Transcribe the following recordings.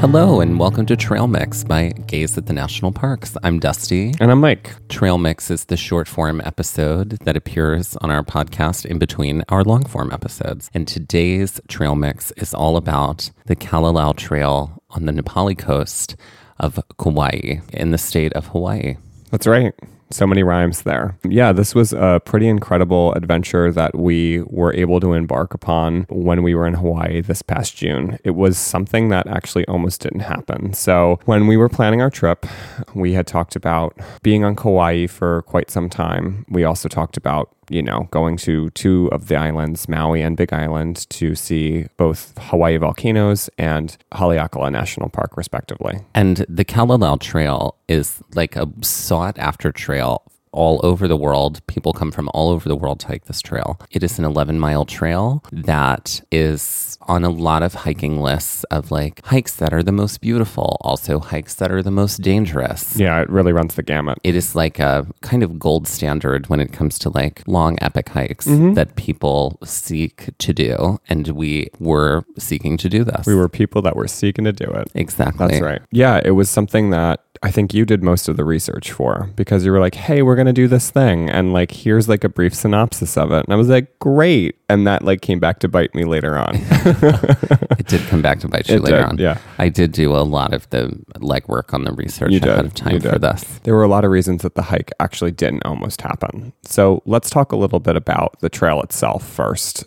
Hello, and welcome to Trail Mix by Gaze at the National Parks. I'm Dusty. And I'm Mike. Trail Mix is the short form episode that appears on our podcast in between our long form episodes. And today's Trail Mix is all about the Kalalau Trail on the Na Pali coast of Kauai in the state of Hawaii. That's right. So many rhymes there. Yeah, this was a pretty incredible adventure that we were able to embark upon when we were in Hawaii this past June. It was something that actually almost didn't happen. So, when we were planning our trip, we had talked about being on Kauai for quite some time. We also talked about you know, going to two of the islands, Maui and Big Island, to see both Hawaii volcanoes and Haleakala National Park, respectively. And the Kalalau Trail is like a sought after trail all over the world. People come from all over the world to hike this trail. It is an 11 mile trail that is on a lot of hiking lists of like hikes that are the most beautiful, also hikes that are the most dangerous. Yeah, it really runs the gamut. It is like a kind of gold standard when it comes to like long epic hikes mm-hmm. that people seek to do. And we were seeking to do this. We were people that were seeking to do it. Exactly. That's right. Yeah, it was something that I think you did most of the research for because you were like, hey, we're going to do this thing. And like, here's like a brief synopsis of it. And I was like, great. And that like came back to bite me later on. it did come back to bite you it later did, on. Yeah. I did do a lot of the legwork on the research you ahead did, of time for this. There were a lot of reasons that the hike actually didn't almost happen. So let's talk a little bit about the trail itself first.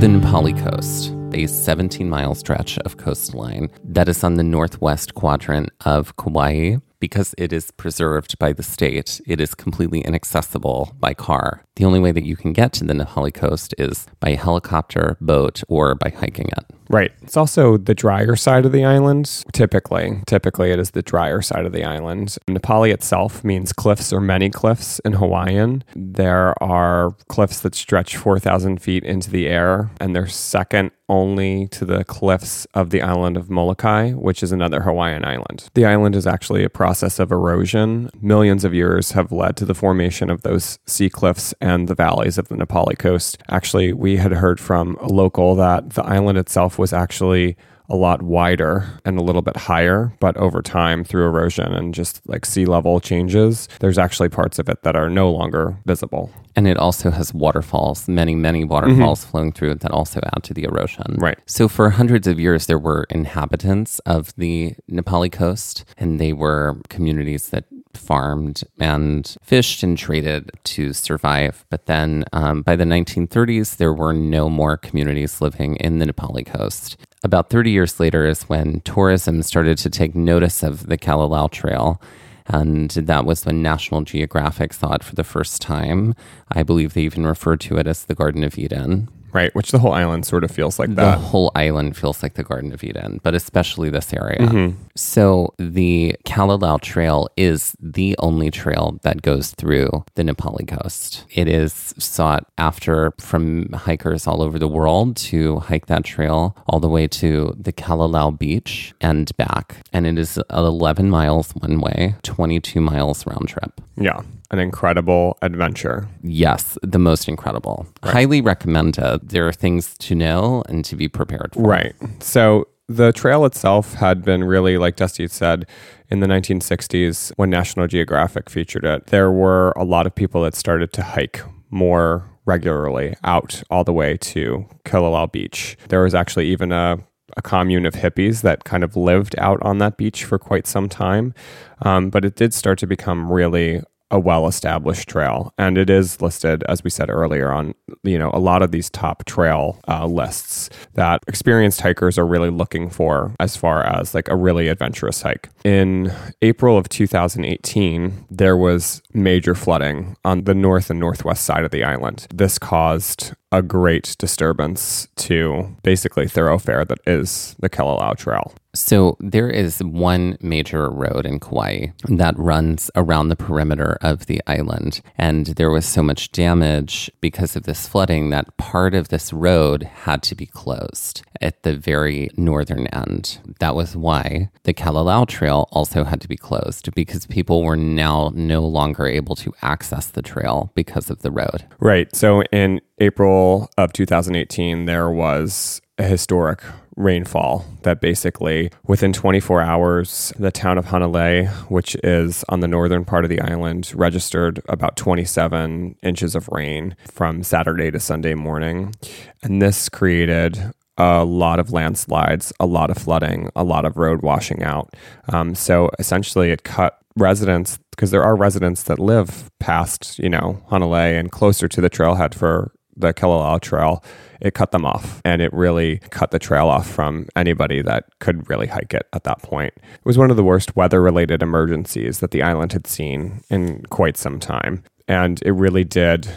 The Na Pali coast a 17 mile stretch of coastline that is on the northwest quadrant of Kauai. Because it is preserved by the state, it is completely inaccessible by car. The only way that you can get to the Na Pali coast is by helicopter, boat, or by hiking it. Right. It's also the drier side of the island. Typically, typically it is the drier side of the island. Na Pali itself means cliffs or many cliffs in Hawaiian. There are cliffs that stretch 4,000 feet into the air, and they're second only to the cliffs of the island of Molokai, which is another Hawaiian island. The island is actually a process of erosion. Millions of years have led to the formation of those sea cliffs and the valleys of the Na Pali coast. Actually, we had heard from a local that the island itself was actually a lot wider and a little bit higher, but over time through erosion and just like sea level changes, there's actually parts of it that are no longer visible. And it also has waterfalls, many, many waterfalls mm-hmm. flowing through it that also add to the erosion. Right. So for hundreds of years, there were inhabitants of the Nepali coast, and they were communities that farmed and fished and traded to survive. But then um, by the 1930s, there were no more communities living in the Na Pali coast. About 30 years later is when tourism started to take notice of the Kalalau Trail. And that was when National Geographic saw it for the first time. I believe they even referred to it as the Garden of Eden. Right? Which the whole island sort of feels like that. The whole island feels like the Garden of Eden, but especially this area. Mm-hmm. So the Kalalau Trail is the only trail that goes through the Na Pali coast. It is sought after from hikers all over the world to hike that trail all the way to the Kalalau beach and back. And it is 11 miles one way, 22 miles round trip. Yeah, an incredible adventure. Yes, the most incredible. Highly recommended. There are things to know and to be prepared for. Right. So the trail itself had been really, like Dusty said, in the 1960s when National Geographic featured it, there were a lot of people that started to hike more regularly out all the way to Kalalau Beach. There was actually even a a commune of hippies that kind of lived out on that beach for quite some time. Um, but it did start to become really a well-established trail, and it is listed, as we said earlier, on you know a lot of these top trail uh, lists that experienced hikers are really looking for as far as like a really adventurous hike. In April of 2018, there was major flooding on the north and northwest side of the island. This caused a great disturbance to basically thoroughfare that is the Kalalau Trail. So there is one major road in Kauai that runs around the perimeter of the island. And there was so much damage because of this flooding that part of this road had to be closed at the very northern end. That was why the Kalalau Trail also had to be closed because people were now no longer able to access the trail because of the road. Right. So in April of 2018, there was a historic rainfall that basically within 24 hours the town of Hanalei which is on the northern part of the island registered about 27 inches of rain from Saturday to Sunday morning and this created a lot of landslides, a lot of flooding, a lot of road washing out. Um, so essentially, it cut residents because there are residents that live past, you know, Hanalei and closer to the trailhead for the Kalalau Trail. It cut them off, and it really cut the trail off from anybody that could really hike it at that point. It was one of the worst weather-related emergencies that the island had seen in quite some time, and it really did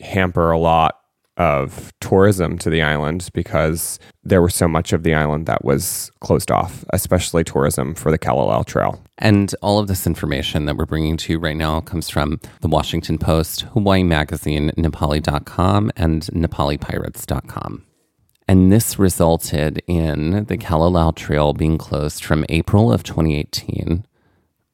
hamper a lot of tourism to the island because there was so much of the island that was closed off, especially tourism for the Kalalau Trail. And all of this information that we're bringing to you right now comes from the Washington Post, Hawaii Magazine, Nepali.com, and NepaliPirates.com. And this resulted in the Kalalau Trail being closed from April of 2018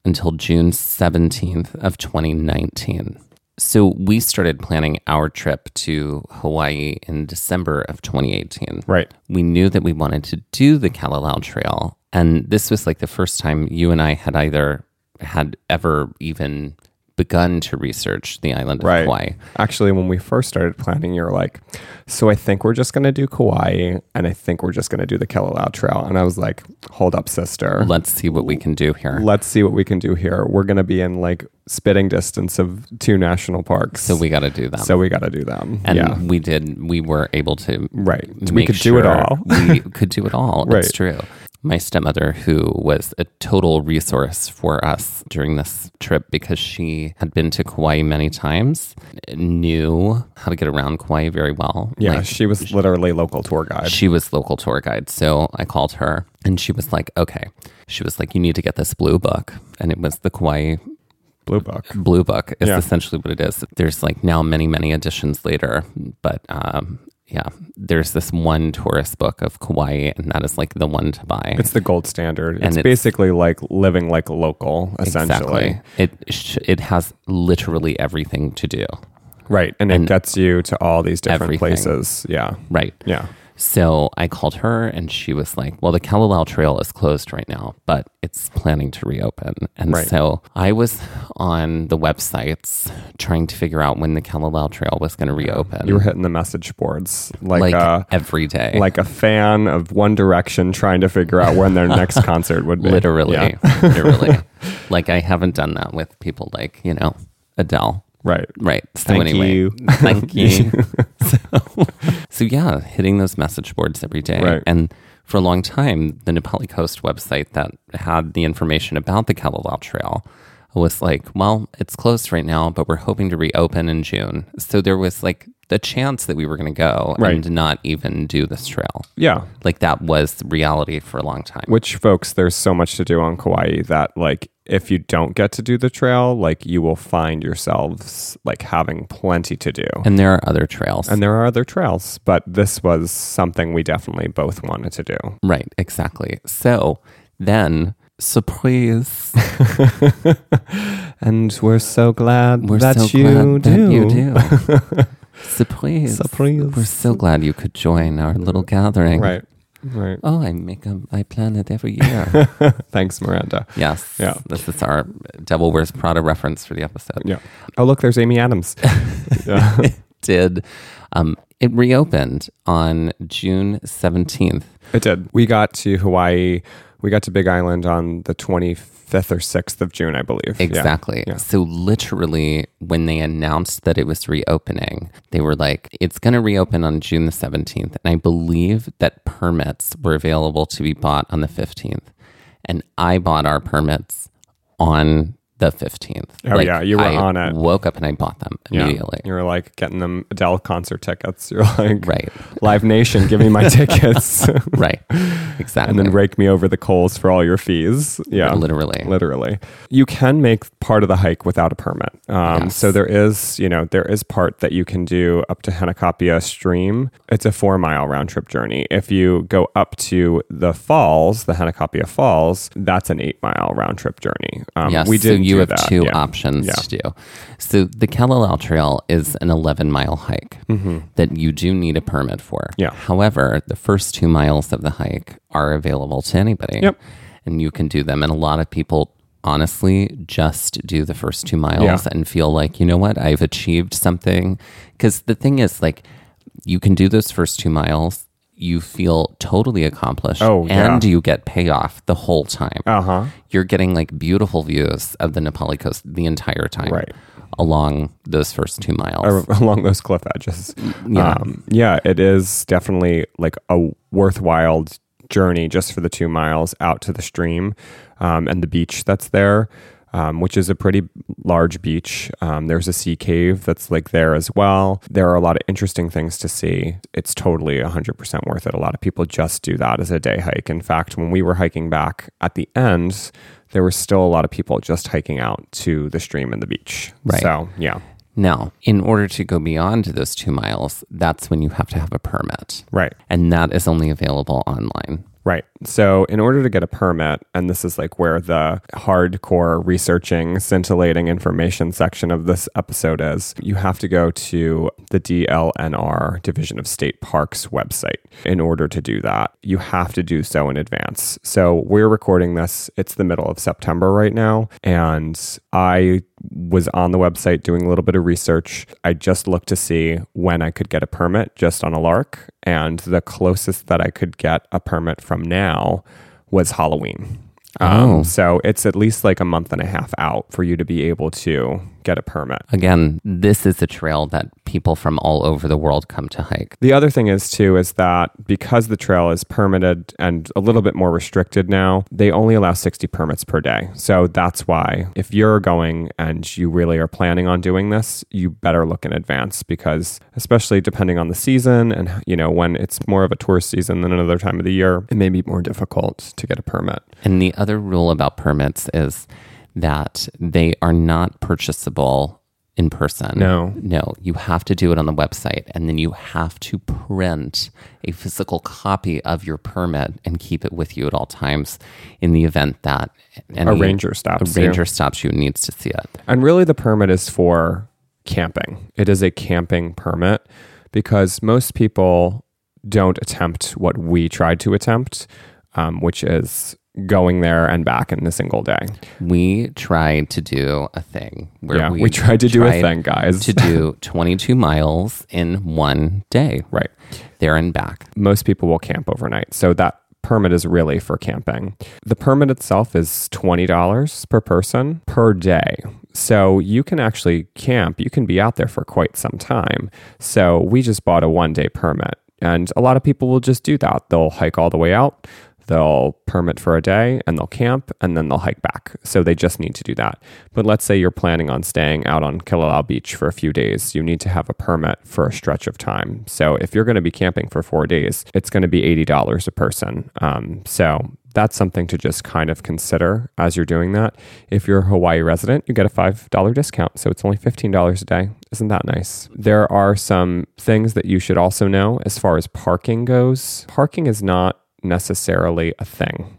until June 17th of 2019. So we started planning our trip to Hawaii in December of 2018 Right. we knew that we wanted to do the Kalalau Trail. And this was like the first time you and I had either had ever even begun to research the island of Right. Kauai. Actually, when we first started planning, you were like, so I think we're just going to do Kauai and I think we're just going to do the Kalalau Trail. And I was like, hold up, sister. Let's see what we can do here. Let's see what we can do here. We're going to be in like spitting distance of two national parks. So we got to do them. so we got to do them. and yeah. we did, we were able to Right. We could do it all. we could do it all. It's true. My stepmother, who was a total resource for us during this trip because she had been to Kauai many times, knew how to get around Kauai very well. Yeah. Like, she was literally local tour guide. she was local tour guide. So I called her and she was like, okay. She was like, you need to get this blue book. And it was the Kauai Blue Book. Blue Book is Yeah. essentially what it is. There's like now many, many editions later, but um, yeah, there's this one tourist book of Kauai, and that is like the one to buy. It's the gold standard. And It's, it's- basically like living like a local, essentially. It sh- it has literally everything to do. Right. And, And it gets you to all these different everything. places. Yeah. Right. Yeah. So I called her and she was like, Well, the Kalalau Trail is closed right now, but it's planning to reopen. And Right. so I was on the websites trying to figure out when the Kalalau Trail was going to reopen. You were hitting the message boards like, like uh, every day. like a fan of One Direction trying to figure out when their next concert would be. literally. Yeah. literally. Like I haven't done that with people like, you know, Adele. Right. Right. So Thank anyway, you. thank you. so, so yeah, hitting those message boards every day. Right. And for a long time, the Na Pali Coast website that had the information about the Kalalau Trail was like, well, it's closed right now, but we're hoping to reopen in June. So there was like the chance that we were going to go Right. and not even do this trail. Yeah. Like that was reality for a long time. Which folks, there's so much to do on Kauai that like if you don't get to do the trail, like you will find yourselves like having plenty to do. and there are other trails. And there are other trails, but this was something we definitely both wanted to do. right, exactly. So then, surprise. And we're so glad We're that, so you, glad do. that you do. surprise. Surprise. We're so glad you could join our little gathering. Right. Right. Oh, I make a, I plan it every year. Thanks, Miranda. yes. Yeah. This is our Devil Wears Prada reference for the episode. Yeah. Oh, look, there's Amy Adams. yeah. Did um, it reopened on June seventeenth? It did. We got to Hawaii. We got to Big Island on the 25th or 6th of June, I believe. Yeah. Exactly. Yeah. So literally, when they announced that it was reopening, they were like, "It's going to reopen on June the seventeenth," and I believe that permits were available to be bought on the fifteenth, and I bought our permits on the fifteenth. Oh, yeah, you were on it. Woke up and I bought them Yeah. immediately. You were like getting them Adele concert tickets. You're like, Right. Live Nation, give me my tickets. Right. Exactly. and then rake me over the coals for all your fees. Yeah. literally. Literally. You can make part of the hike without a permit. Um, Yes. So there is, you know, there is part that you can do up to Hanakapia Stream. It's a four mile round trip journey. If you go up to the falls, the Hanakapia Falls, that's an eight mile round trip journey. Um, Yes, we did you have that. two Yeah. options Yeah. to do. So the Kalalau Trail is an 11 mile hike that you do need a permit for. Mm-hmm. Yeah. However, the first two miles of the hike are available to anybody. Yep. And you can do them. And a lot of people honestly just do the first two miles Yeah. and feel like, you know what, I've achieved something. Because the thing is, like, you can do those first two miles. You feel totally accomplished, Oh, yeah. and you get payoff the whole time Uh huh. you're getting like beautiful views of the Na Pali coast the entire time. Right. Along those first two miles. Ar- along those cliff edges. Yeah. Um, yeah, it is definitely like a worthwhile journey just for the two miles out to the stream um, and the beach that's there, um, which is a pretty large beach. Um, there's a sea cave that's like there as well. There are a lot of interesting things to see. It's totally 100% worth it. A lot of people just do that as a day hike. In fact, when we were hiking back at the end, there were still a lot of people just hiking out to the stream and the beach. Right. So, yeah. Now, in order to go beyond those two miles, that's when you have to have a permit. Right. And that is only available online. Right. So, in order to get a permit, and this is like where the hardcore researching, scintillating information section of this episode is, you have to go to the DLNR, Division of State Parks website. In order to do that, you have to do so in advance. So, we're recording this, it's the middle of September right now, and I was on the website doing a little bit of research. I just looked to see when I could get a permit just on a lark, and the closest that I could get a permit from now was Halloween. Um, Oh. So it's at least like a month and a half out for you to be able to get a permit. Again, this is a trail that people from all over the world come to hike. The other thing is too is that because the trail is permitted and a little bit more restricted now, they only allow 60 permits per day. So that's why if you're going and you really are planning on doing this, you better look in advance because especially depending on the season and you know when it's more of a tourist season than another time of the year, it may be more difficult to get a permit. And the other rule about permits is that they are not purchasable in person. No. No, you have to do it on the website and then you have to print a physical copy of your permit and keep it with you at all times in the event that A ranger stops a you. ranger stops you and needs to see it. And really, the permit is for camping. It is a camping permit because most people don't attempt what we tried to attempt, um, which is going there and back in a single day. We tried to do a thing where yeah, we, we, tried to do a thing, guys. to do 22 miles in one day, right. there and back. Most people will camp overnight. So that permit is really for camping. The permit itself is $20 per person per day. So you can actually camp, you can be out there for quite some time. So we just bought a one day permit. And a lot of people will just do that. They'll hike all the way out, They'll permit for a day and they'll camp and then they'll hike back. So they just need to do that. But let's say you're planning on staying out on Kalalau Beach for a few days. You need to have a permit for a stretch of time. So if you're going to be camping for four days, it's going to be $80 a person. Um, so that's something to just kind of consider as you're doing that. If you're a Hawaii resident, you get a $5 discount. So it's only $15 a day. Isn't that nice? There are some things that you should also know as far as parking goes. Parking is not necessarily a thing.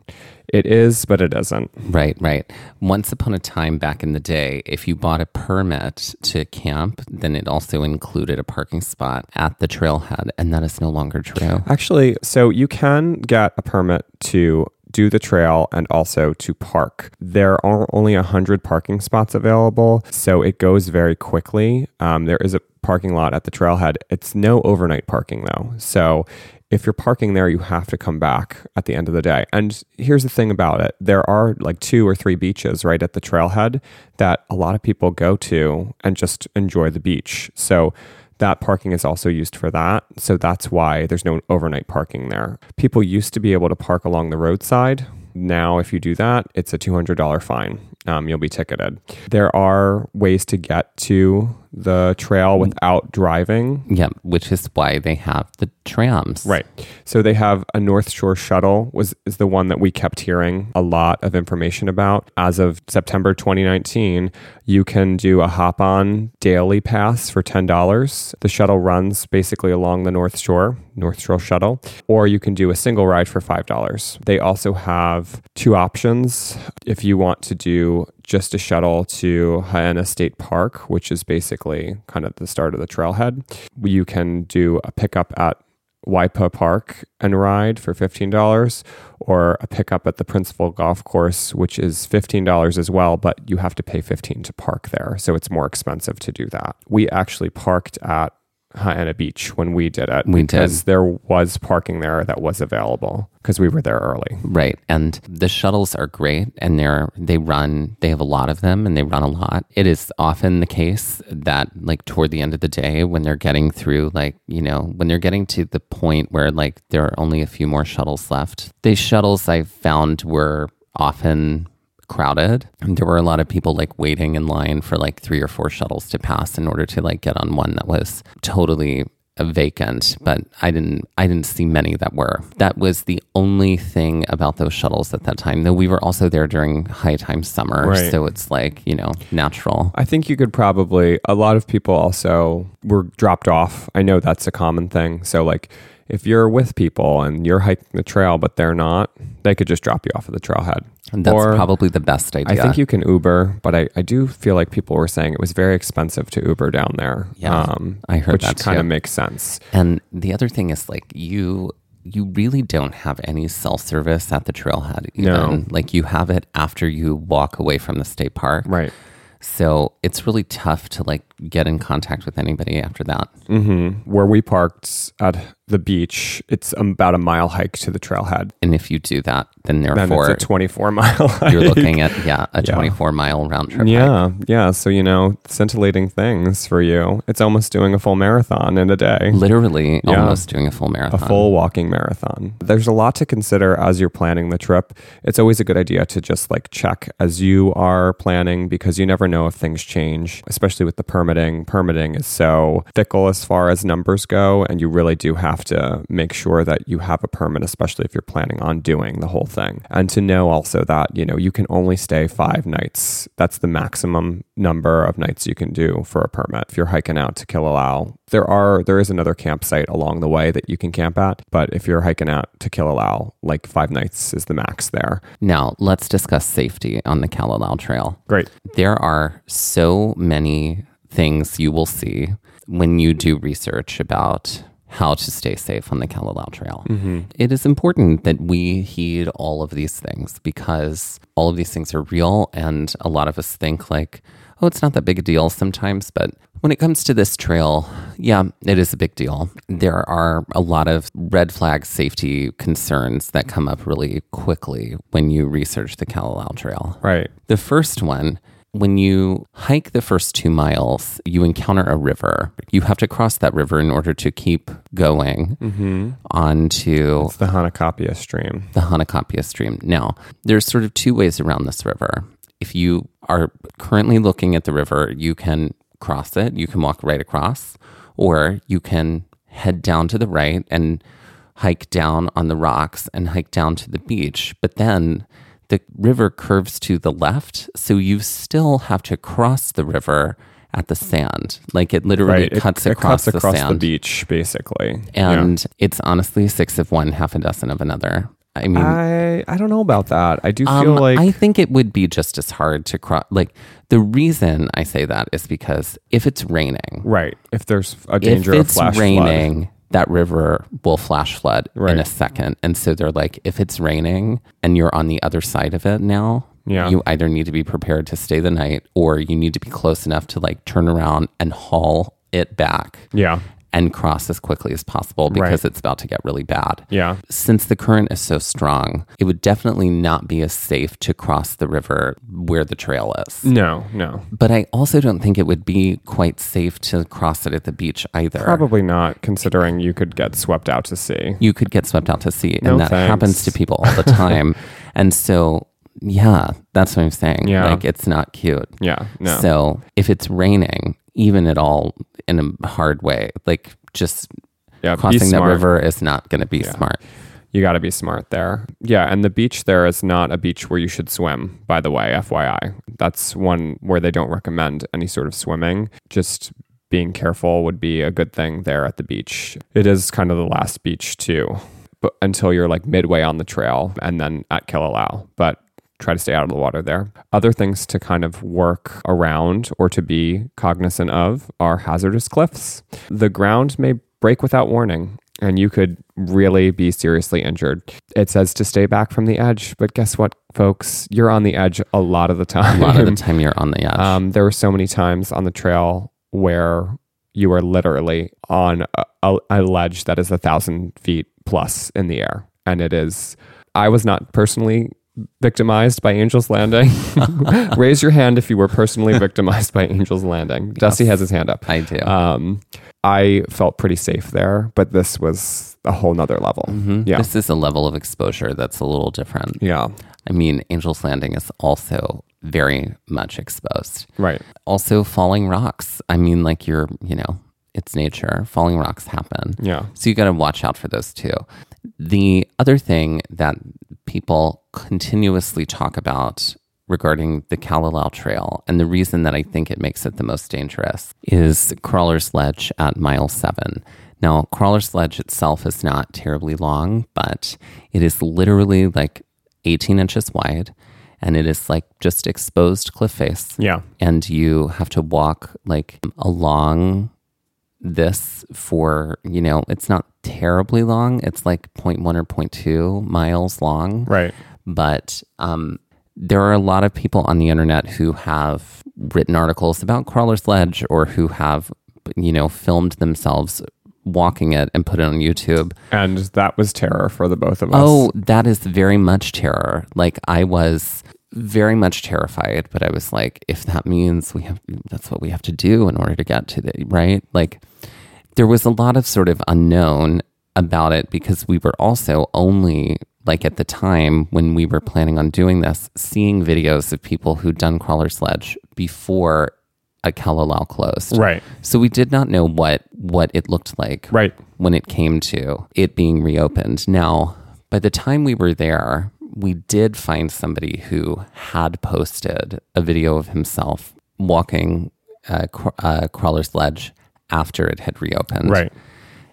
It is, but it isn't. Right, right. Once upon a time back in the day, if you bought a permit to camp, then it also included a parking spot at the trailhead, and that is no longer true. Actually, so you can get a permit to do the trail and also to park. There are only 100 parking spots available, so it goes very quickly. Um, there is a parking lot at the trailhead. It's no overnight parking though. So if you're parking there, you have to come back at the end of the day. And here's the thing about it there are like two or three beaches right at the trailhead that a lot of people go to and just enjoy the beach. So that parking is also used for that. So that's why there's no overnight parking there. People used to be able to park along the roadside. Now, if you do that, it's a $200 fine. Um, you'll be ticketed. There are ways to get to the trail mm. without driving. Yeah, which is why they have the trams. Right. So they have a North Shore shuttle was is the one that we kept hearing a lot of information about. As of September 2019, you can do a hop on daily pass for $10. The shuttle runs basically along the North Shore, North Shore shuttle, or you can do a single ride for $5. They also have two options if you want to do just a shuttle to Haena State Park, which is basically kind of the start of the trailhead. You can do a pickup at Waipa Park and ride for $15 or a pickup at the Princeville Golf Course, which is $15 as well, but you have to pay 15 to park there. So it's more expensive to do that. We actually parked at Haena Beach when we did it. We did. because there was parking there that was available because we were there early. Right. And the shuttles are great and they're they run they have a lot of them and they run a lot. It is often the case that like toward the end of the day when they're getting through like, you know, when they're getting to the point where like there are only a few more shuttles left. These shuttles I found were often crowded. And there were a lot of people like waiting in line for like three or four shuttles to pass in order to like get on one that was totally vacant but i didn't i didn't see many that were that was the only thing about those shuttles at that time though we were also there during high time summer Right. so it's like you know natural I think you could probably, a lot of people also were dropped off. I know that's a common thing. So, like, if you're with people and you're hiking the trail, but they're not, they could just drop you off at the trailhead. and that's Or- probably the best idea I think you can Uber, but I, I do feel like people were saying it was very expensive to Uber down there. Yeah, I heard which that kind of makes sense. And the other thing is like you you really don't have any cell service at the trailhead. Even. No. Like you have it after you walk away from the state park. Right. So it's really tough to like get in contact with anybody after that. hmm Where we parked at the beach, it's about a mile hike to the trailhead. And if you do that, then Then therefore it's a 24 mile hike. you're looking at yeah, a Yeah. 24 mile round trip. hike. Yeah, yeah. So you know, scintillating things for you. It's almost doing a full marathon in a day. Literally Yeah. almost doing a full marathon. a full walking marathon. There's a lot to consider as you're planning the trip. It's always a good idea to just like check as you are planning because you never know if things change, especially with the permitting. Permitting is so fickle as far as numbers go, and you really do have to make sure that you have a permit, especially if you're planning on doing the whole thing. And to know also that, you know, you can only stay five nights. That's the maximum number of nights you can do for a permit. If you're hiking out to Kalalau, there are there is another campsite along the way that you can camp at, but if you're hiking out to Kalalau, like five nights is the max there. Now, let's discuss safety on the Kalalau Trail. Great. There are so many things you will see when you do research about how to stay safe on the Kalalau Trail. Mm-hmm. It is important that we heed all of these things because all of these things are real, and a lot of us think, like, oh, it's not that big a deal sometimes. But when it comes to this trail, yeah, it is a big deal. There are a lot of red flag safety concerns that come up really quickly when you research the Kalalau Trail. Right. The first one when you hike the first two miles, you encounter a river. You have to cross that river in order to keep going mm-hmm. onto It's the Hanakapia stream. the Hanakapia stream. Now, there's sort of two ways around this river. If you are currently looking at the river, you can cross it, you can walk right across, or you can head down to the right and hike down on the rocks and hike down to the beach. But then the river curves to the left, so you still have to cross the river at the sand. Like it literally Right. Cuts it, across, cuts across the the, sand. beach, basically. Yeah. And it's honestly six of one, half a dozen of another. I mean, I I don't know about that. I do um, feel like I think it would be just as hard to cross. Like the reason I say that is because if it's raining, right. If there's a danger if of it's flash flood. That river will flash flood in a second. And so they're like, if it's raining and you're on the other side of it now, Yeah. you either need to be prepared to stay the night or you need to be close enough to like turn around and haul it back Yeah. And cross as quickly as possible because Right. it's about to get really bad. Yeah. Since the current is so strong, it would definitely not be as safe to cross the river where the trail is. No, no. But I also don't think it would be quite safe to cross it at the beach either. Probably not, considering you could get swept out to sea. You could get swept out to sea, No and that thanks. happens to people all the time. and so, yeah, that's what I'm saying. Yeah. Like, it's not cute. Yeah. No. So, if it's raining, even at all in a hard way, like just yeah. Crossing that river is not going to be smart. You got to be smart there. Yeah, and the beach there is not a beach where you should swim, by the way, FYI. That's one where they don't recommend any sort of swimming. Just being careful would be a good thing there at the beach. It is kind of the last beach too, but until you're like midway on the trail and then at Kalalau. But try to stay out of the water there. Other things to kind of work around or to be cognizant of are hazardous cliffs. The ground may break without warning and you could really be seriously injured. It says to stay back from the edge, but guess what, folks? You're on the edge a lot of the time. A lot of the time, you're on the edge. Um, there were so many times on the trail where you are literally on a, a, a ledge that is a thousand feet plus in the air. And it is, I was not personally victimized by Angel's Landing. Raise your hand if you were personally victimized by Angel's Landing. Dusty has his hand up. I do. Um, I felt pretty safe there, but this was a whole nother level. Mhm. Yeah. This is a level of exposure that's a little different. Yeah. I mean, Angel's Landing is also very much exposed. Right. Also, falling rocks. I mean, like you're, you know, it's nature. Falling rocks happen. Yeah. So you got to watch out for those too. The other thing that people continuously talk about regarding the Kalalau Trail, and the reason that I think it makes it the most dangerous, is Crawler's Ledge at mile seven. Now, Crawler's Ledge itself is not terribly long, but it is literally like 18 inches wide, and it is like just exposed cliff face Yeah. and you have to walk like along this for you know it's not terribly long it's like 0.1 or 0.2 miles long Right. but um, there are a lot of people on the internet who have written articles about crawler's ledge or who have you know filmed themselves walking it and put it on youtube And that was terror for the both of us. Oh, that is very much terror. Like I was very much terrified, but I was like, if that means we have, that's what we have to do in order to get to the right. Like there was a lot of sort of unknown about it because we were also only like at the time when we were planning on doing this, seeing videos of people who'd done Crawler's Ledge before a Kalalau closed. Right. So we did not know what what it looked like Right. when it came to it being reopened. Now, by the time we were there, we did find somebody who had posted a video of himself walking a, cr- uh, Crawler's Ledge after it had reopened. Right.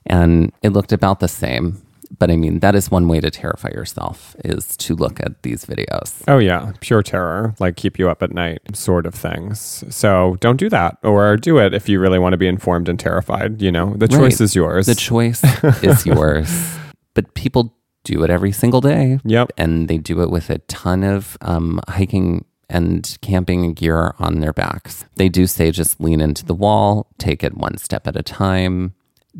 And it looked about the same. But I mean, that is one way to terrify yourself is to look at these videos. Oh yeah, pure terror, like keep you up at night sort of things. So don't do that or do it if you really want to be informed and terrified, you know. The choice Right. is yours. The choice is yours. But people do it every single day. Yep. and they do it with a ton of um, hiking and camping gear on their backs. They do say just lean into the wall, take it one step at a time,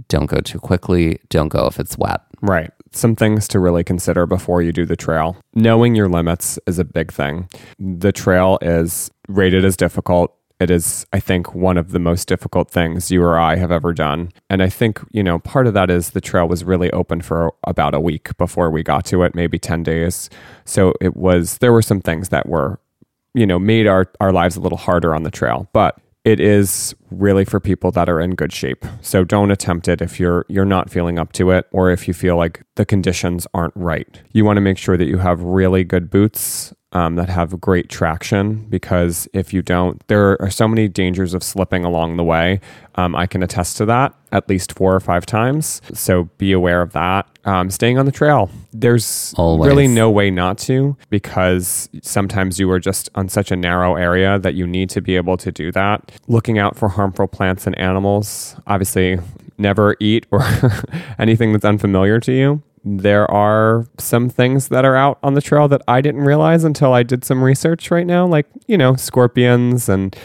don't go too quickly, don't go if it's wet. Right. some things to really consider before you do the trail. Knowing your limits is a big thing. The trail is rated as difficult. It is, I think, one of the most difficult things you or I have ever done. And I think, you know, part of that is the trail was really open for about a week before we got to it, maybe 10 days. So it was, there were some things that were, you know, made our, our lives a little harder on the trail. But it is really for people that are in good shape. So don't attempt it if you're you're not feeling up to it or if you feel like the conditions aren't right. You want to make sure that you have really good boots um, that have great traction because if you don't, there are so many dangers of slipping along the way. Um, I can attest to that at least four or five times. So be aware of that. Um, staying on the trail, there's Always. really no way not to because sometimes you are just on such a narrow area that you need to be able to do that. Looking out for harmful plants and animals, obviously, never eat or anything that's unfamiliar to you there are some things that are out on the trail that I didn't realize until I did some research right now, like, you know, scorpions and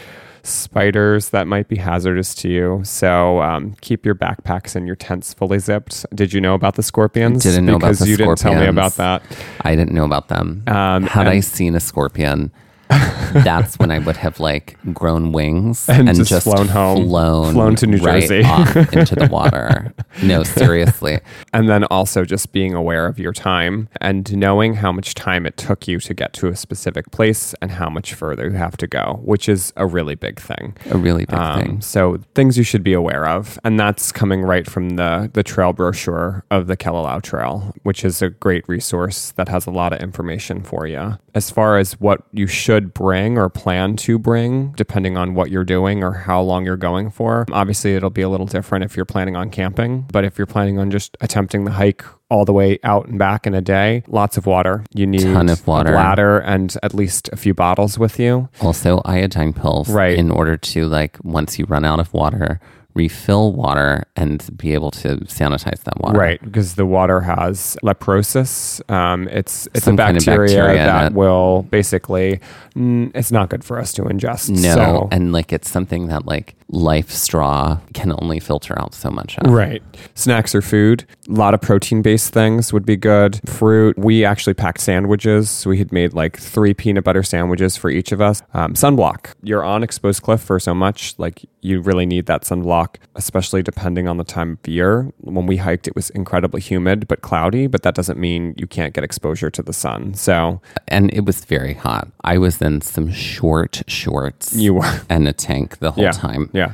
spiders that might be hazardous to you. So um, keep your backpacks and your tents fully zipped. Did you know about the scorpions? Didn't know about because the you didn't tell me about that. I didn't know about them. Um, Had I seen a scorpion, that's when I would have like grown wings And and, just just, flown home, flown, flown to New right Jersey. off into the water. No, seriously. And then also just being aware of your time and knowing how much time it took you to get to a specific place and how much further you have to go, which is a really big thing. A really big Um, thing. So things you should be aware of, and that's coming right from the the trail brochure of the Kalalau Trail, which is a great resource that has a lot of information for you. As far as what you should bring or plan to bring, depending on what you're doing or how long you're going for, obviously it'll be a little different if you're planning on camping. But if you're planning on just attempting the hike all the way out and back in a day, lots of water. You need Ton of water. a bladder and at least a few bottles with you. Also, iodine pills. Right. In order to like once you run out of water, refill water and be able to sanitize that water. Right, because the water has leprosis. Um, it's it's Some a kind of bacteria, bacteria that will basically mm, it's not good for us to ingest. No, So- and like it's something that like life straw can only filter out so much of. Right. Snacks or food. A lot of protein based things would be good. Fruit. We actually packed sandwiches. So we had made like three peanut butter sandwiches for each of us. Um, sunblock. You're on exposed cliff for so much. Like you really need that sunblock, especially depending on the time of year. When we hiked, it was incredibly humid but cloudy, but that doesn't mean you can't get exposure to the sun. So And it was very hot. I was in some short shorts you were. and a tank the whole Yeah. time. Yeah.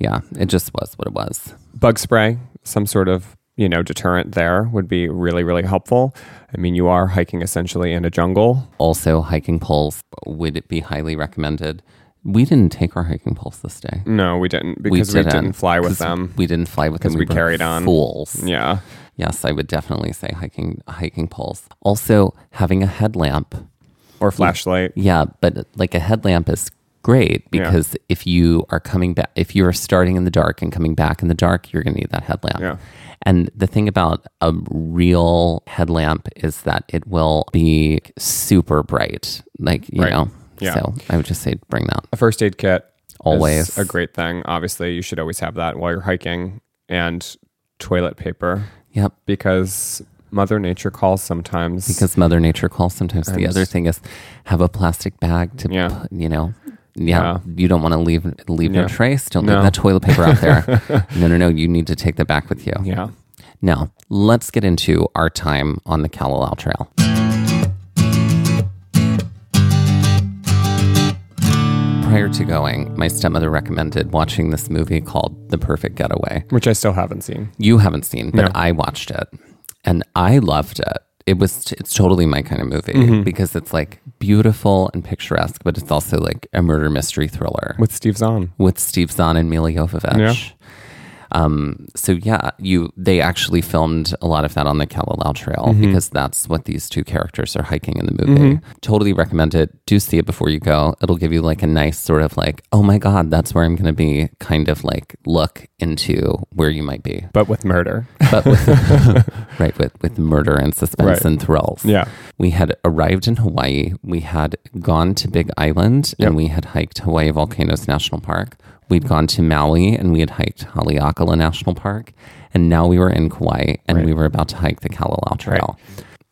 Yeah, it just was what it was. bug spray, some sort of you know deterrent there would be really really helpful. I mean, you are hiking essentially in a jungle. Also, hiking poles would be highly recommended. We didn't take our hiking poles this day. No, we didn't because we didn't, fly with them. We didn't fly with them. we were carried on. Fools. Yeah, Yes, I would definitely say hiking hiking poles. Also, having a headlamp. or flashlight. Yeah, but like a headlamp is great Yeah. because if you are coming back, if you are starting in the dark and coming back in the dark, you're going to need that headlamp. Yeah. And the thing about a real headlamp is that it will be super bright, like, you Right. know. Yeah. So I would just say bring that. A first aid kit, is Always. a great thing. Obviously, you should always have that while you're hiking, and toilet paper Yep. because Mother Nature calls sometimes. Because Mother Nature calls sometimes. The other thing is have a plastic bag to, Yeah. put, you know, yeah, Yeah. you don't want to leave leave Yeah. no trace. Don't No. leave that toilet paper out there. no, no, no. You need to take that back with you. yeah, Now, let's get into our time on the Kalalau Trail. Prior to going, my stepmother recommended watching this movie called The Perfect Getaway. which I still haven't seen. You haven't seen, but No. I watched it and I loved it. It was it's totally my kind of movie Mm-hmm. because it's like beautiful and picturesque, but it's also like a murder mystery thriller With Steve Zahn. with Steve Zahn and Milla Jovovich. Yeah. Um, so yeah, you they actually filmed a lot of that on the Kalalau Trail Mm-hmm. because that's what these two characters are hiking in the movie. Totally recommend it. Do see it before you go. It'll give you like a nice sort of like, oh my god, that's where I'm going to be. Kind of like look into where you might be, But with murder. but with right with with murder and suspense Right. and thrills. Yeah. We had arrived in Hawaii. We had gone to Big Island Yep. and we had hiked Hawaii Volcanoes National Park. We'd gone to Maui and we had hiked Haleakala National Park. And now we were in Kauai and Right. we were about to hike the Kalalau Trail.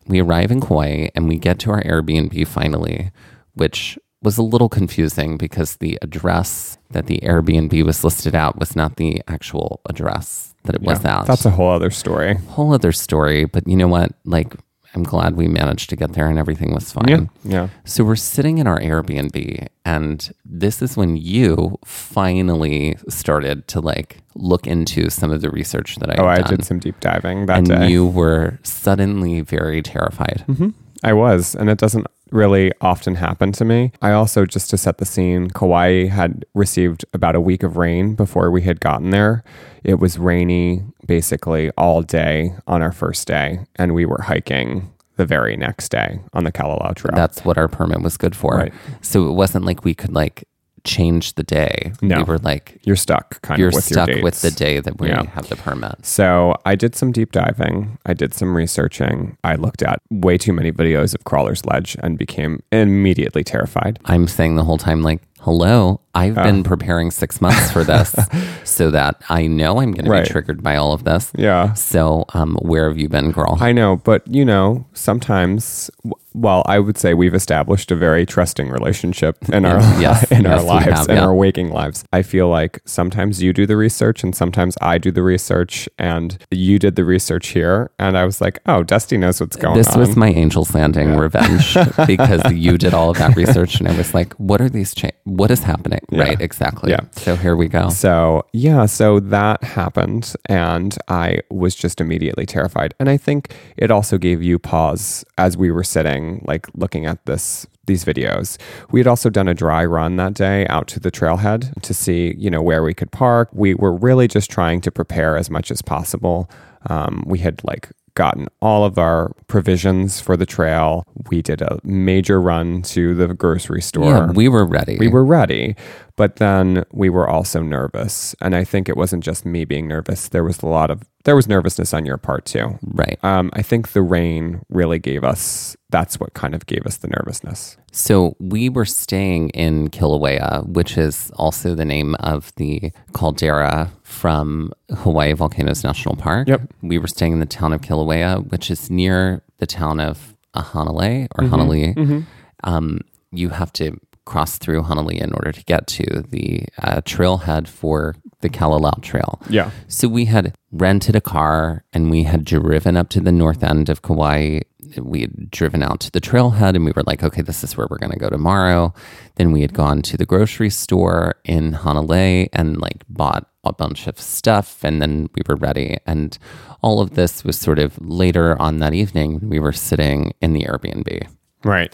We arrive in Kauai and we get to our Airbnb finally, which was a little confusing because the address that the Airbnb was listed at was not the actual address that it was at. That's a whole other story. whole other story. But you know what? Like, I'm glad we managed to get there and everything was fine. Yeah. Yeah. So we're sitting in our Airbnb, and this is when you finally started to like look into some of the research that I Oh, I done. did some deep diving that and day. you were suddenly very terrified. Mm-hmm. I was, and it doesn't really often happen to me. I also, just to set the scene, Kauai had received about a week of rain before we had gotten there. It was rainy basically all day on our first day, and we were hiking the very next day on the Kalalau Trail. That's what our permit was good for. Right. So it wasn't like we could like change the day. No. We were like, you're stuck kind you're of with stuck your dates. with the day that we Yeah. have the permit. So I did some deep diving. I did some researching. I looked at way too many videos of Crawler's Ledge and became immediately terrified. I'm saying the whole time, like, hello, I've been preparing six months for this so that I know I'm going to Right. be triggered by all of this. Yeah. So, um, where have you been, girl? I know, but you know, sometimes, w- well, I would say we've established a very trusting relationship in our Yes, in yes, our we lives, have, in yeah. our waking lives. I feel like sometimes you do the research and sometimes I do the research, and you did the research here, and I was like, oh, Dusty knows what's going on. this on. was my Angel's Landing revenge because you did all of that research, and I was like, "What are these? Cha- what is happening?" Right? Exactly. Yeah. So here we go. So, yeah, so that happened and I was just immediately terrified. And I think it also gave you pause as we were sitting like looking at this these videos. We had also done a dry run that day out to the trailhead to see, you know, where we could park. We were really just trying to prepare as much as possible. Um, we had like gotten all of our provisions for the trail. We did a major run to the grocery store Yeah, we were ready. we were ready, but then we were also nervous. And I think it wasn't just me being nervous. There was a lot of there was nervousness on your part too. right. Um, I think the rain really gave us. That's what kind of gave us the nervousness. So we were staying in Kilauea, which is also the name of the caldera from Hawaii Volcanoes National Park. Yep. We were staying in the town of Kilauea, which is near the town of Hanalei or Hanalei. Um, you have to cross through Hanalei in order to get to the uh, trailhead for the Kalalau Trail. Yeah. So we had rented a car and we had driven up to the north end of Kauai. We had driven out to the trailhead and we were like, okay, this is where we're going to go tomorrow. Then we had gone to the grocery store in Hanalei and like bought a bunch of stuff and then we were ready. And all of this was sort of later on that evening. We were sitting in the Airbnb. Right.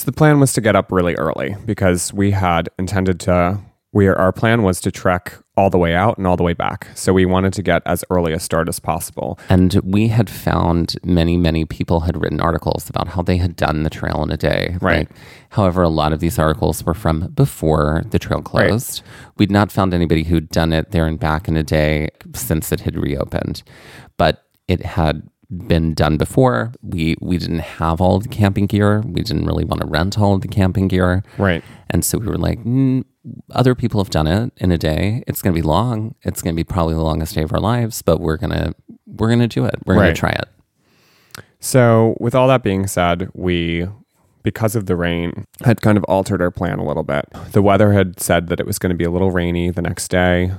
So the plan was to get up really early because we had intended to. We our plan was to trek all the way out and all the way back. So we wanted to get as early a start as possible. And we had found many, many people had written articles about how they had done the trail in a day. Right. however, a lot of these articles were from before the trail Right. closed. We'd not found anybody who'd done it there and back in a day since it had reopened. But it had been done before. We we didn't have all the camping gear. We didn't really want to rent all of the camping gear. Right. And so we were like, mm, other people have done it in a day. It's going to be long. It's going to be probably the longest day of our lives, but we're going to we're going to do it. We're going to try it. So, with all that being said, we, because of the rain, had kind of altered our plan a little bit. The weather had said that it was going to be a little rainy the next day.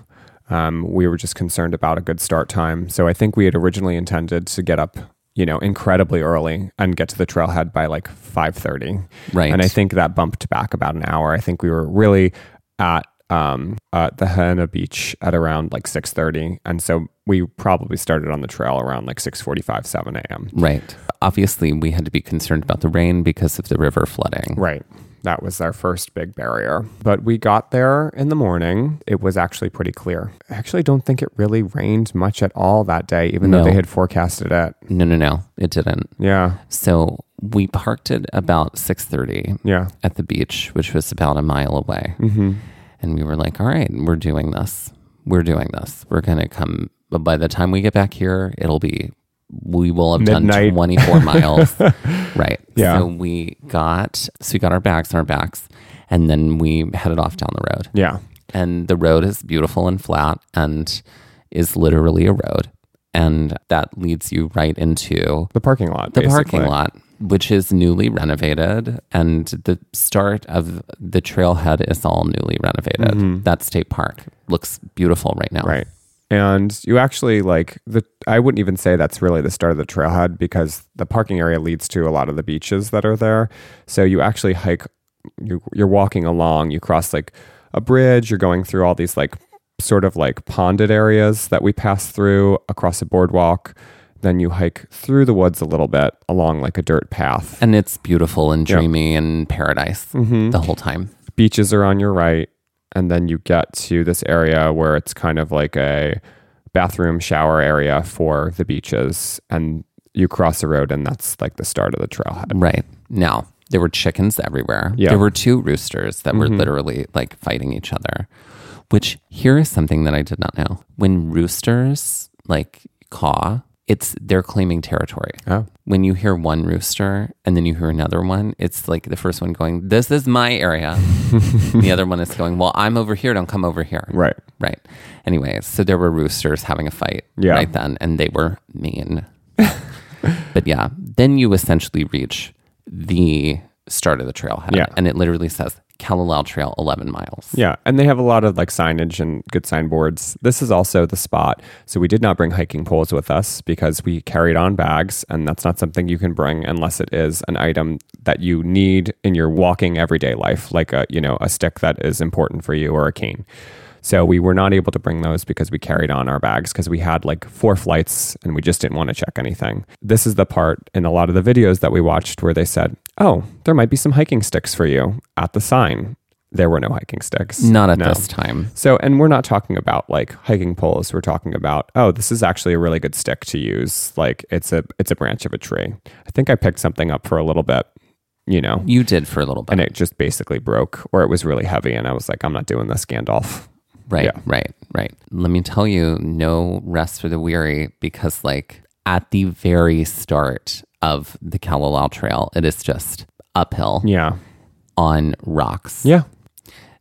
Um, we were just concerned about a good start time. So, I think we had originally intended to get up, you know, incredibly early and get to the trailhead by like 5:30. Right. And I think that bumped back about an hour. I think we were really at um, uh, the Haena Beach at around like 6:30, and so we probably started on the trail around like 6:45, 7 a.m. Right. Obviously, we had to be concerned about the rain because of the river flooding. Right. That was our first big barrier. But we got there in the morning. It was actually pretty clear. I actually don't think it really rained much at all that day, even though they had forecasted it. No, no, no, it didn't. Yeah. So we parked at about six thirty Yeah. at the beach, which was about a mile away, Mm-hmm. and we were like, "All right, we're doing this. We're doing this. We're going to come." But by the time we get back here, it'll be we will have Midnight. done 24 miles. Right. Yeah. So we got so we got our bags on our backs and then we headed off down the road. Yeah. And the road is beautiful and flat and is literally a road. And that leads you right into The parking lot. the basically. parking lot, which is newly renovated. And the start of the trailhead is all newly renovated. Mm-hmm. That state park looks beautiful right now. Right. And you actually like the I wouldn't even say that's really the start of the trailhead because the parking area leads to a lot of the beaches that are there. So you actually hike you you're walking along, you cross like a bridge, you're going through all these like sort of like ponded areas that we pass through across a boardwalk. Then you hike through the woods a little bit along like a dirt path. And it's beautiful and dreamy and paradise mm-hmm. the whole time. beaches are on your right and then you get to this area where it's kind of like a bathroom shower area for the beaches and you cross the road and that's like the start of the trailhead Right. Now, there were chickens everywhere. Yeah. There were two roosters that were mm-hmm. literally like fighting each other, which here is something that I did not know. When roosters like caw, it's they're claiming territory. oh When you hear one rooster and then you hear another one, it's like the first one going, This is my area. the other one is going, Well, I'm over here. Don't come over here. right Right. Anyways, so there were roosters having a fight Yeah. right then, and they were mean. but yeah, then you essentially reach the start of the trailhead, Yeah. and it literally says Kalalau Trail, 11 miles. yeah and they have a lot of like signage and good signboards this is also the spot so we did not bring hiking poles with us because we carried on bags and that's not something you can bring unless it is an item that you need in your walking everyday life like a you know a stick that is important for you or a cane So we were not able to bring those because we carried on our bags because we had like four flights and we just didn't want to check anything. This is the part in a lot of the videos that we watched where they said, Oh, there might be some hiking sticks for you at the sign. There were no hiking sticks. Not at No. this time. So, and we're not talking about like hiking poles. We're talking about, oh, this is actually a really good stick to use. Like it's a it's a branch of a tree. I think I picked something up for a little bit, you know, You did for a little bit. and it just basically broke or it was really heavy and I was like, I'm not doing this, Gandalf. Right, Yeah. right, right. Let me tell you, no rest for the weary because, like, at the very start of the Kalalau Trail, it is just uphill Yeah. on rocks. Yeah.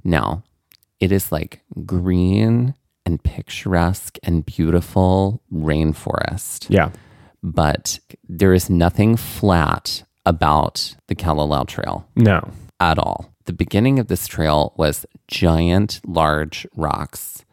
Now, it is like green and picturesque and beautiful rainforest, Yeah. but there is nothing flat about the Kalalau Trail No. at all. The beginning of this trail was giant, large rocks,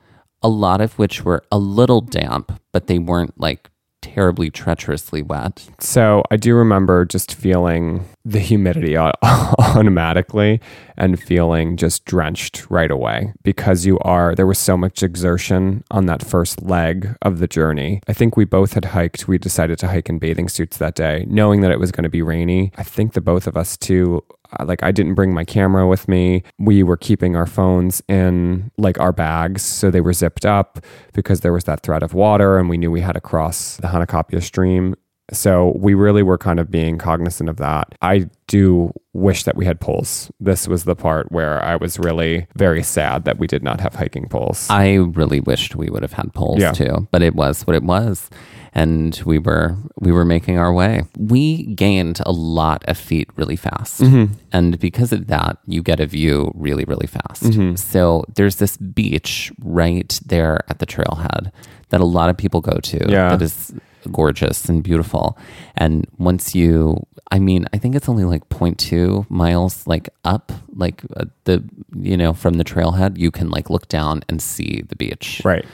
a lot of which were a little damp, but they weren't like terribly treacherously wet. So I do remember just feeling the humidity automatically and feeling just drenched right away because you are, there was so much exertion on that first leg of the journey. I think we both had hiked, we decided to hike in bathing suits that day, knowing that it was going to be rainy. I think the both of us too, Uh, like I didn't bring my camera with me. We were keeping our phones in like our bags. So they were zipped up because there was that threat of water and we knew we had to cross the Hanakapia stream. So we really were kind of being cognizant of that. I do wish that we had poles. This was the part where I was really very sad that we did not have hiking poles. I really wished we would have had poles Yeah. too, but it was what it was. And we were we were making our way. We gained a lot of feet really fast. Mm-hmm. And because of that, you get a view really, really fast. Mm-hmm. So there's this beach right there at the trailhead that a lot of people go to Yeah. that is gorgeous and beautiful. And once you I mean, I think it's only like 0.2 miles like up, like uh, the you know, from the trailhead, you can like look down and see the beach. right.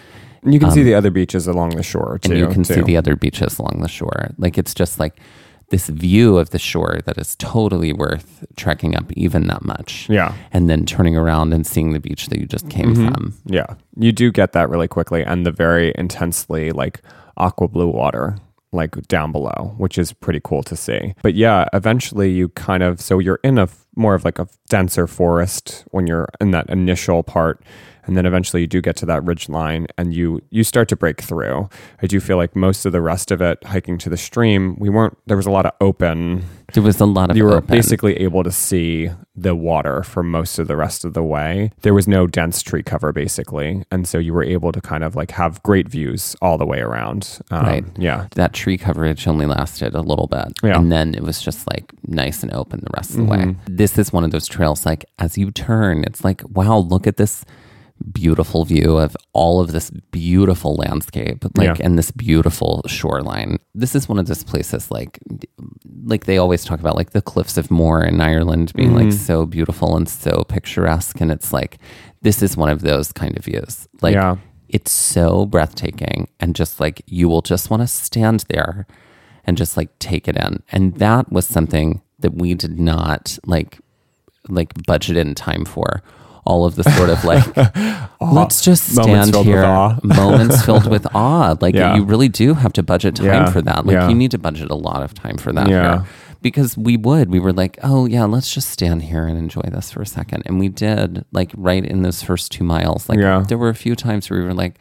You can see the other beaches along the shore too. Um, And you can see the other beaches along the shore. Like it's just like this view of the shore that is totally worth trekking up even that much. Yeah. And then turning around and seeing the beach that you just came Mm-hmm. from. Yeah. You do get that really quickly and the very intensely like aqua blue water like down below, which is pretty cool to see. But yeah, eventually you kind of so you're in a more of like a denser forest when you're in that initial part and then eventually you do get to that ridge line and you you start to break through. I do feel like most of the rest of it hiking to the stream, we weren't there was a lot of open There was a lot of you were open. basically able to see the water for most of the rest of the way. There was no dense tree cover, basically, and so you were able to kind of like have great views all the way around. Um, Right. Yeah. that tree coverage only lasted a little bit. Yeah. And then it was just like nice and open the rest of the way. This is one of those trails, like as you turn, it's like, wow, look at this beautiful view of all of this beautiful landscape, like Yeah. and this beautiful shoreline. This is one of those places like like they always talk about like the cliffs of Moher in Ireland being like Mm-hmm. so beautiful and so picturesque. And it's like this is one of those kind of views. Like Yeah. it's so breathtaking and just like you will just want to stand there and just like take it in. And that was something that we did not like like budget in time for. All of the sort of like let's just stand with here. moments filled with awe. Like Yeah. you really do have to budget time Yeah. for that. Like Yeah. you need to budget a lot of time for that Yeah. here. Because we would. We were like, oh yeah, let's just stand here and enjoy this for a second. And we did, like right in those first two miles. Like there were a few times where we were like,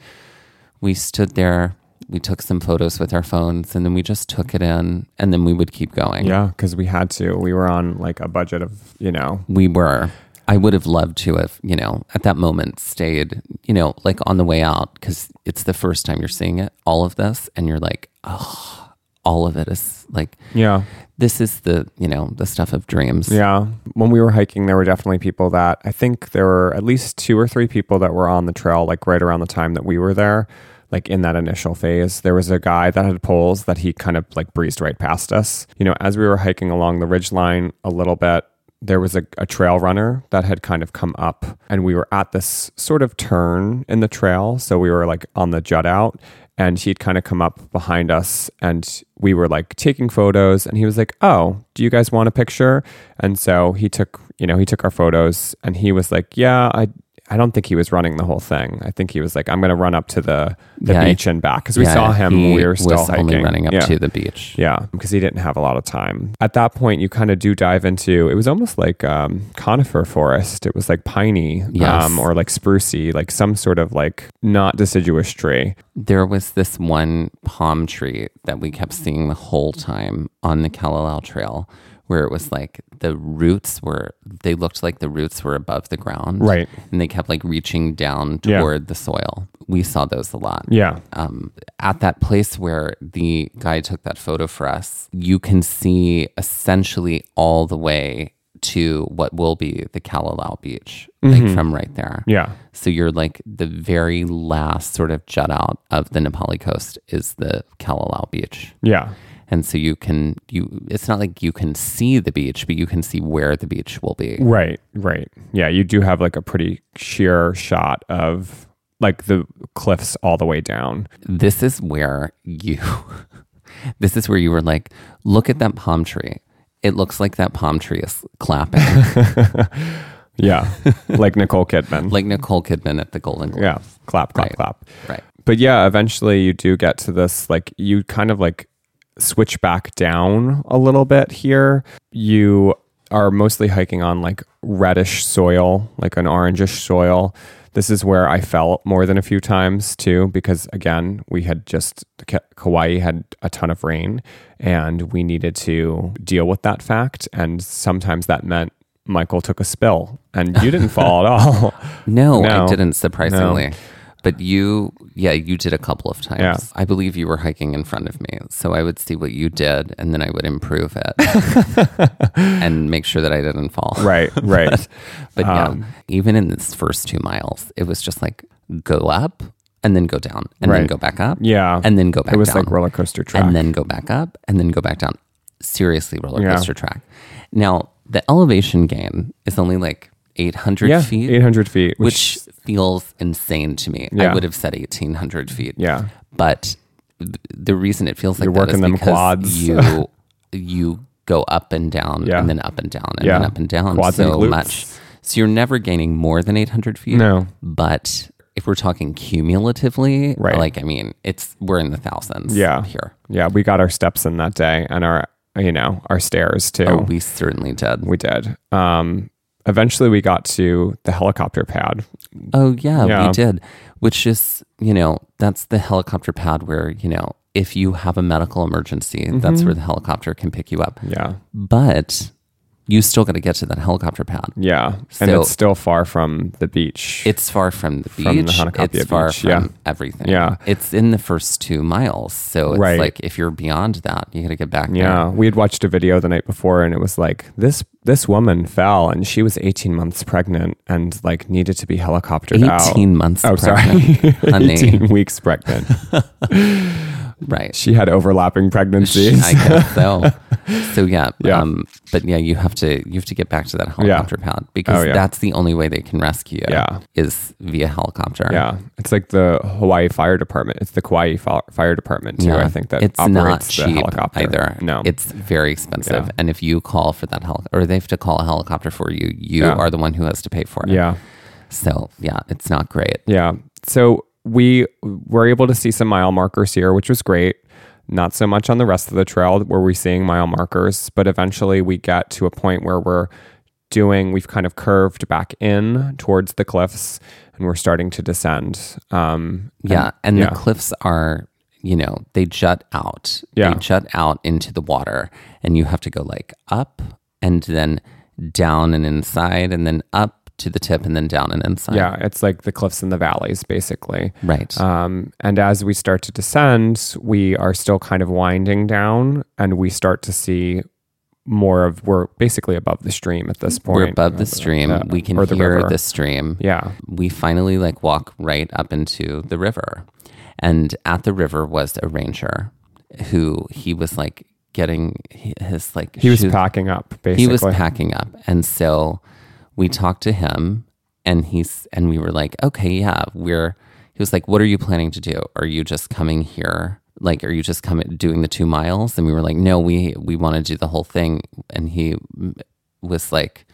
we stood there, we took some photos with our phones, and then we just took it in, and then we would keep going. Yeah, because we had to. We were on like a budget of, you know, We were. I would have loved to have, you know, at that moment stayed, you know, like on the way out because it's the first time you're seeing it, all of this, and you're like, oh, all of it is like, yeah. this is the, you know, the stuff of dreams. Yeah. When we were hiking, there were definitely people that I think there were at least two or three people that were on the trail, like right around the time that we were there, like in that initial phase. There was a guy that had poles that he kind of like breezed right past us. You know, as we were hiking along the ridge line a little bit, there was a, a trail runner that had kind of come up and we were at this sort of turn in the trail. So we were like on the jut out and he'd kind of come up behind us and we were like taking photos and he was like oh do you guys want a picture and so he took you know he took our photos and he was like yeah i i don't think he was running the whole thing i think he was like i'm gonna run up to the the Yeah, beach and back because we Yeah, saw him we were still was hiking only running up yeah. to the beach. Yeah, because he didn't have a lot of time. At that point, you kind of do dive into it was almost like um, conifer forest. It was like piney Yes. um, or like sprucey, like some sort of like not deciduous tree. There was this one palm tree that we kept seeing the whole time on the Kalalau Trail where it was like the roots were, they looked like the roots were above the ground. Right. And they kept like reaching down Yeah. toward the soil. We saw those a lot. Yeah, um, at that place where the guy took that photo for us, you can see essentially all the way to what will be the Kalalau beach, like from right there. yeah, So you're like the very last sort of jut out of the Na Pali coast is the Kalalau beach. yeah, And so you can you it's not like you can see the beach, but you can see where the beach will be. right, right. Yeah, you do have like a pretty sheer shot of like the cliffs all the way down. this is where you this is where you were like look at that palm tree it looks like that palm tree is clapping Yeah, like Nicole Kidman. like nicole kidman at the golden globes yeah, clap, clap, Right. clap. right but yeah, eventually you do get to this, like, you kind of like switch back down a little bit here. You are mostly hiking on like reddish soil, like an orangish soil. This is where I fell more than a few times too, because again, we had just, Ka- Kauai had a ton of rain and we needed to deal with that fact. And sometimes that meant Michael took a spill and you didn't fall at all. no, No. i didn't surprisingly but you yeah you did a couple of times Yeah. i believe you were hiking in front of me so i would see what you did and then i would improve it and make sure that i didn't fall right, right. But yeah, Um, even in this first two miles, it was just like go up and then go down and then go back up. Yeah. And then go back it was down. like roller coaster track. and then go back up and then go back down. Seriously, roller Yeah. coaster track. Now, the elevation gain is only like 800 yeah, feet, 800 feet, which feels insane to me. Yeah. I would have said 1800 feet. yeah, But th- the reason it feels like You're that is working them because quads. you you go up and down Yeah. and then up and down and Yeah. then up and down Quads and so glutes. much. So you're never gaining more than 800 feet. No. But if we're talking cumulatively, Right. like I mean, it's we're in the thousands. Yeah. here. yeah. We got our steps in that day and our, you know, our stairs too. Oh, we certainly did. we did. Um, eventually we got to the helicopter pad. Oh yeah, Yeah. we did. Which is, you know, that's the helicopter pad where you know if you have a medical emergency, Mm-hmm. that's where the helicopter can pick you up. Yeah. But you still got to get to that helicopter pad. Yeah. and So- it's still far from the beach. It's far from the beach. From the Hanakapia it's far beach, from yeah. everything. Yeah. It's in the first two miles. So it's Right. like if you're beyond that, you got to get back yeah, we had watched a video the night before, and it was like this this woman fell, and she was 18 months pregnant, and like needed to be helicoptered there. out. 18 months Oh, pregnant, sorry, honey. 18 weeks pregnant. Right. She had overlapping pregnancies. I guess so. So yeah, Yeah. Um, but yeah, you have to you have to get back to that helicopter pad because Oh, yeah. that's the only way they can rescue you. Yeah. is via helicopter. yeah, it's like the Hawaii Fire Department. It's the Kauai Fire Department too. I think that it's operates not the cheap helicopter either. No, it's very expensive, Yeah. and if you call for that heli- or they have to call a helicopter for you, you Yeah. are the one who has to pay for it. yeah. So yeah, it's not great. Yeah. So we were able to see some mile markers here, which was great. Not so much on the rest of the trail where we're seeing mile markers, but eventually we get to a point where we're doing, we've kind of curved back in towards the cliffs and we're starting to descend. Um, Yeah, and yeah. the cliffs are, you know, they jut out. Yeah. They jut out into the water, and you have to go like up and then down and inside, and then up to the tip and then down and inside. yeah, it's like the cliffs and the valleys, basically. Right. Um, and as we start to descend, we are still kind of winding down and we start to see more of, we're basically above the stream at this point. We're above the stream. Uh, we can the hear river. the stream. Yeah. We finally like walk right up into the river. And at the river was a ranger who he was like getting his like He was packing up, basically. he was packing up and so we talked to him and he's and we were like okay yeah we're he was like what are you planning to do? Are you just coming here? Like are you just coming doing the two miles? And we were like no we we want to do the whole thing. And he was like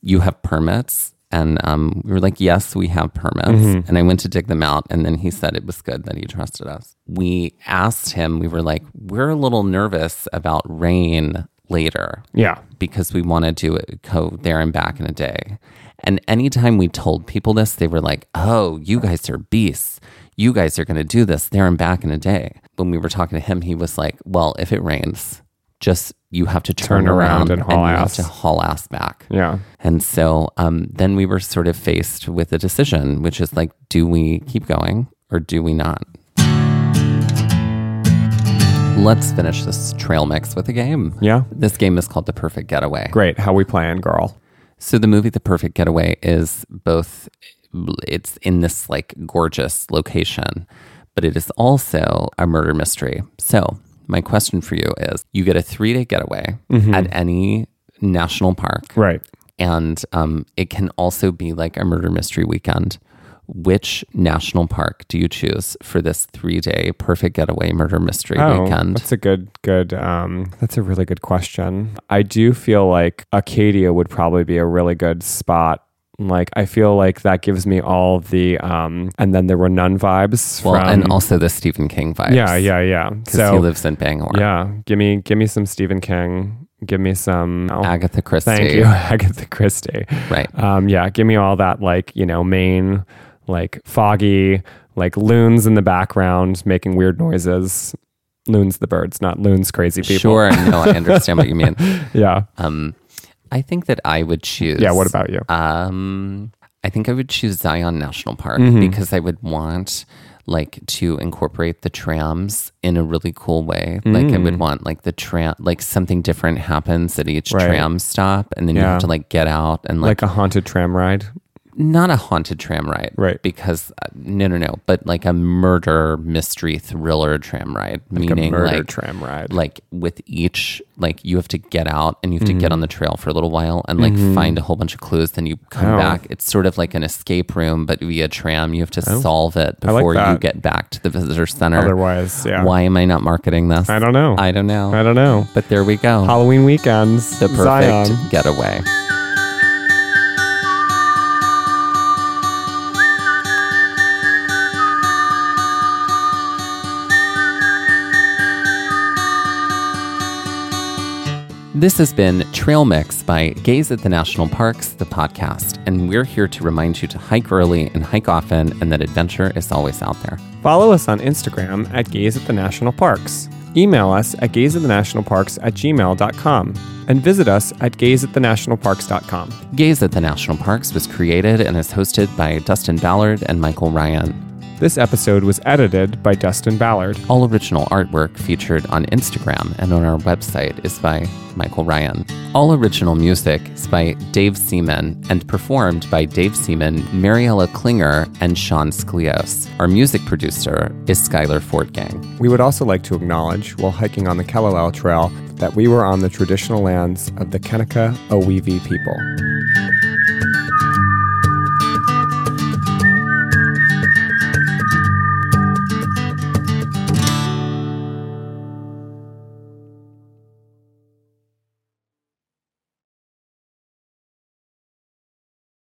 you have permits? And um, we were like yes we have permits. And i went to dig them out and then he said it was good that he trusted us. We asked him we were like we're a little nervous about rain later yeah. because we want to do it go there and back in a day. And anytime we told people this, they were like, "Oh, you guys are beasts. You guys are going to do this there and back in a day." When we were talking to him, he was like, "Well, if it rains, just you have to turn, Turn around around, and haul you ass." have to haul ass back." Yeah. And so um, then we were sort of faced with a decision, which is like, do we keep going or do we not? Let's finish this trail mix with a game. Yeah. This game is called The Perfect Getaway. Great. How we playing, girl? So the movie The Perfect Getaway is both it's in this like gorgeous location, but it is also a murder mystery. So, my question for you is you get a 3-day getaway at any national park Right. and um, it can also be like a murder mystery weekend. Which national park do you choose for this three day perfect getaway murder mystery Oh, weekend? that's a good, good. Um, that's a really good question. I do feel like Acadia would probably be a really good spot. Like I feel like that gives me all the um, and then there were none vibes. Well, from, and also the Stephen King vibes. yeah, yeah, yeah. Because So he lives in Bangor. yeah, give me, give me some Stephen King. Give me some. oh, Agatha Christie. thank you, Agatha Christie. Right. Um, yeah, give me all that, like, you know, Maine, like foggy, like loons in the background making weird noises. Loons, the birds, not loons, crazy people. Sure. No, I understand what you mean. Yeah. Um, I think that I would choose. Yeah. What about you? Um, I think I would choose Zion National Park Mm-hmm. because I would want like to incorporate the trams in a really cool way. Like I would want like the tram, like something different happens at each Mm. Right. tram stop, and then you have to like get out and like, Like a haunted tram ride. Not a haunted tram ride, Right. Because uh, no, no, no, but like a murder mystery thriller tram ride, Like meaning a murder like tram ride. like with each like you have to get out and you have to Mm-hmm. get on the trail for a little while and like find a whole bunch of clues then you come Oh. back it's sort of like an escape room but via tram you have to solve it I like before you get back to the visitor center Otherwise, yeah. why am i not marketing this I don't know. i don't know I don't know. but there we go Halloween weekends. the perfect Zion. getaway This has been Trail Mix by Gaze at the National Parks, the podcast, and we're here to remind you to hike early and hike often, and that adventure is always out there. Follow us on Instagram at Gaze at the National Parks. Email us at gazeatthenationalparks at gmail.com. And visit us at gazeatthenationalparks.com. Gaze at the National Parks was created and is hosted by Dustin Ballard and Michael Ryan. This episode was edited by Dustin Ballard. All original artwork featured on Instagram and on our website is by Michael Ryan. All original music is by Dave Seaman and performed by Dave Seaman, Mariella Klinger, and Sean Sklios. Our music producer is Skylar Fortgang. We would also like to acknowledge, while hiking on the Kalalau Trail, that we were on the traditional lands of the Kanaka Oiwi people.